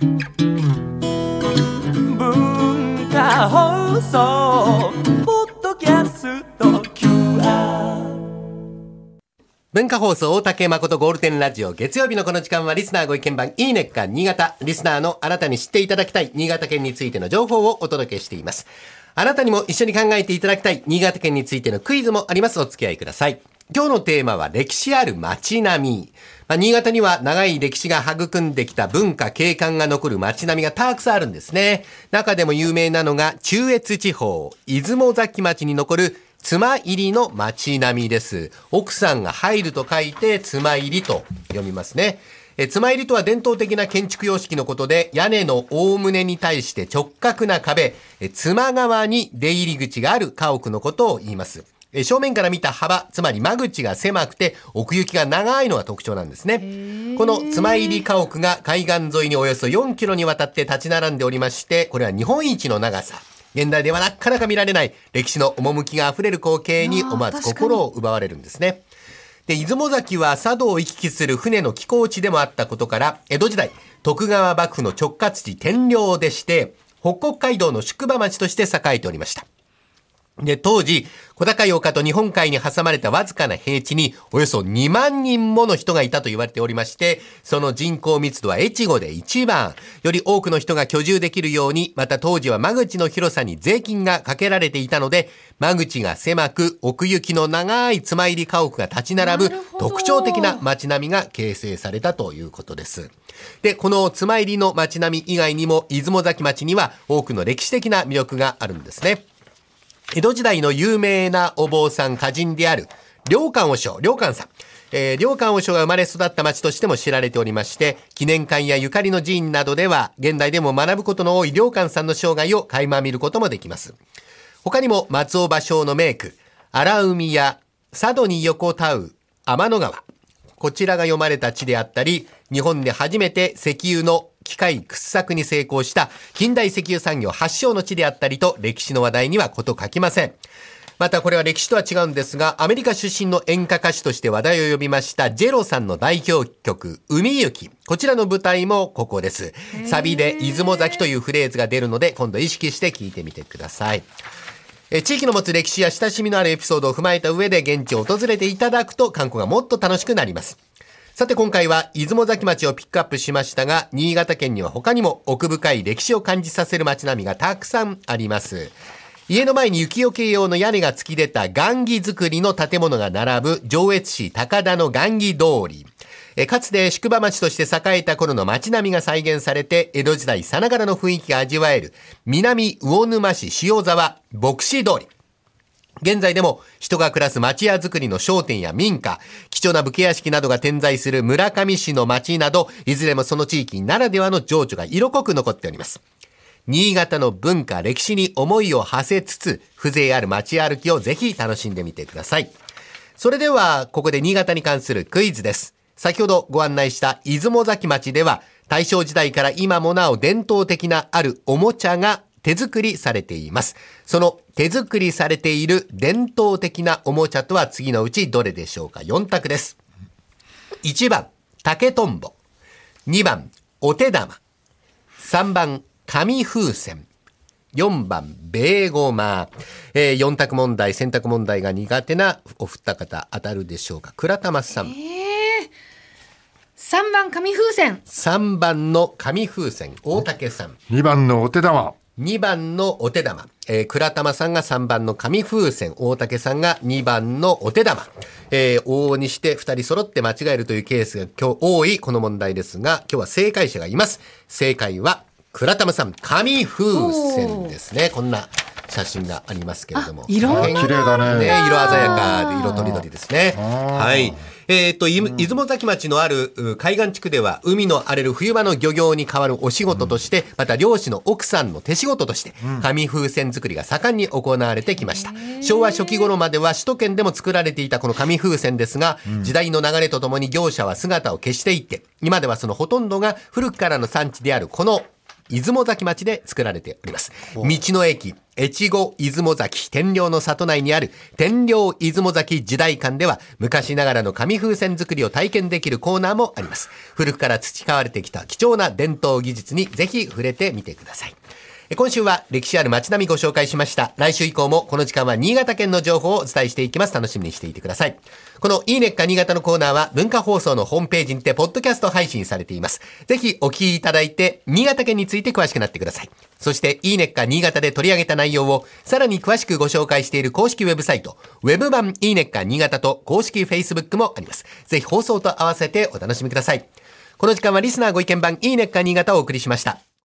文化放送ポッドキャスト QR 文化放送大竹誠ゴールデンラジオ月曜日のこの時間はリスナーご意見番いいねっか新潟リスナーのあなたに知っていただきたい新潟県についての情報をお届けしています。あなたにも一緒に考えていただきたい新潟県についてのクイズもあります。お付き合いください。今日のテーマは歴史ある街並み。まあ、新潟には長い歴史が育んできた文化景観が残る街並みがたくさんあるんですね。中でも有名なのが中越地方、出雲崎町に残る妻入りの街並みです。奥さんが入ると書いて妻入りと読みますね。え妻入りとは伝統的な建築様式のことで、屋根の大棟に対して直角な壁、え妻側に出入り口がある家屋のことを言います。え正面から見た幅、つまり間口が狭くて奥行きが長いのが特徴なんですね。この妻入り家屋が海岸沿いにおよそ4キロにわたって立ち並んでおりまして、これは日本一の長さ。現代ではなかなか見られない歴史の趣があふれる光景に思わず心を奪われるんですね。で、出雲崎は佐渡を行き来する船の寄港地でもあったことから、江戸時代、徳川幕府の直轄地天領でして、北国街道の宿場町として栄えておりました。で、当時、小高い丘と日本海に挟まれたわずかな平地に、およそ2万人もの人がいたと言われておりまして、その人口密度は越後で一番、より多くの人が居住できるように、また当時は間口の広さに税金がかけられていたので、間口が狭く、奥行きの長い妻入り家屋が立ち並ぶ特徴的な街並みが形成されたということです。で、この妻入りの街並み以外にも、出雲崎町には多くの歴史的な魅力があるんですね。江戸時代の有名なお坊さん歌人である、良寛和尚、良寛さん。えー、良寛和尚が生まれ育った町としても知られておりまして、記念館やゆかりの寺院などでは、現代でも学ぶことの多い良寛さんの生涯を垣間見ることもできます。他にも松尾芭蕉の名句、荒海や佐渡に横たう天の川。こちらが読まれた地であったり、日本で初めて石油の機械掘削に成功した近代石油産業発祥の地であったりと歴史の話題にはこと書きません。またこれは歴史とは違うんですが、アメリカ出身の演歌歌手として話題を呼びましたジェロさんの代表曲、海行き。こちらの舞台もここです。サビで出雲崎というフレーズが出るので、今度意識して聞いてみてください。えー地域の持つ歴史や親しみのあるエピソードを踏まえた上で現地を訪れていただくと観光がもっと楽しくなります。さて今回は出雲崎町をピックアップしましたが、新潟県には他にも奥深い歴史を感じさせる街並みがたくさんあります。家の前に雪よけ用の屋根が突き出た雁木造りの建物が並ぶ上越市高田の雁木通り。えかつて宿場町として栄えた頃の街並みが再現されて、江戸時代さながらの雰囲気が味わえる、南魚沼市塩沢牧師通り。現在でも人が暮らす町屋づくりの商店や民家、貴重な武家屋敷などが点在する村上市の町など、いずれもその地域ならではの情緒が色濃く残っております。新潟の文化、歴史に思いを馳せつつ、風情ある街歩きをぜひ楽しんでみてください。それでは、ここで新潟に関するクイズです。先ほどご案内した出雲崎町では、大正時代から今もなお伝統的なあるおもちゃが手作りされています。その手作りされている伝統的なおもちゃとは次のうちどれでしょうか ?4 択です。1番、竹とんぼ。2番、お手玉。3番、紙風船。4番、ベーゴマ。えー、4択問題、選択問題が苦手なお二方当たるでしょうか？倉玉さん。三番紙風船。3番の紙風船、大竹さん。2番のお手玉。2番のお手玉。えー、倉玉さんが3番の紙風船、大竹さんが2番のお手玉。えー、往々にして2人揃って間違えるというケースが今日多いこの問題ですが、今日は正解者がいます。正解は、倉玉さん、紙風船ですね。こんな写真がありますけれども。あいろんな。大変綺麗だね。ね、色鮮やかで色とりどりですね。はい。えっ、と、い出雲崎町のあるう海岸地区では、海の荒れる冬場の漁業に代わるお仕事として、また漁師の奥さんの手仕事として、紙風船作りが盛んに行われてきました。昭和初期頃までは首都圏でも作られていたこの紙風船ですが、時代の流れとともに業者は姿を消していって、今ではそのほとんどが古くからの産地であるこの出雲崎町で作られております。道の駅、越後出雲崎天領の里内にある天領出雲崎時代館では昔ながらの紙風船作りを体験できるコーナーもあります。古くから培われてきた貴重な伝統技術にぜひ触れてみてください。今週は歴史ある街並みご紹介しました。来週以降もこの時間は新潟県の情報をお伝えしていきます。楽しみにしていてください。このいいねっか新潟のコーナーは文化放送のホームページにてポッドキャスト配信されています。ぜひお聞きいただいて新潟県について詳しくなってください。そしていいねっか新潟で取り上げた内容をさらに詳しくご紹介している公式ウェブサイト、ウェブ版いいねっか新潟と公式 Facebook もあります。ぜひ放送と合わせてお楽しみください。この時間はリスナーご意見番いいねっか新潟をお送りしました。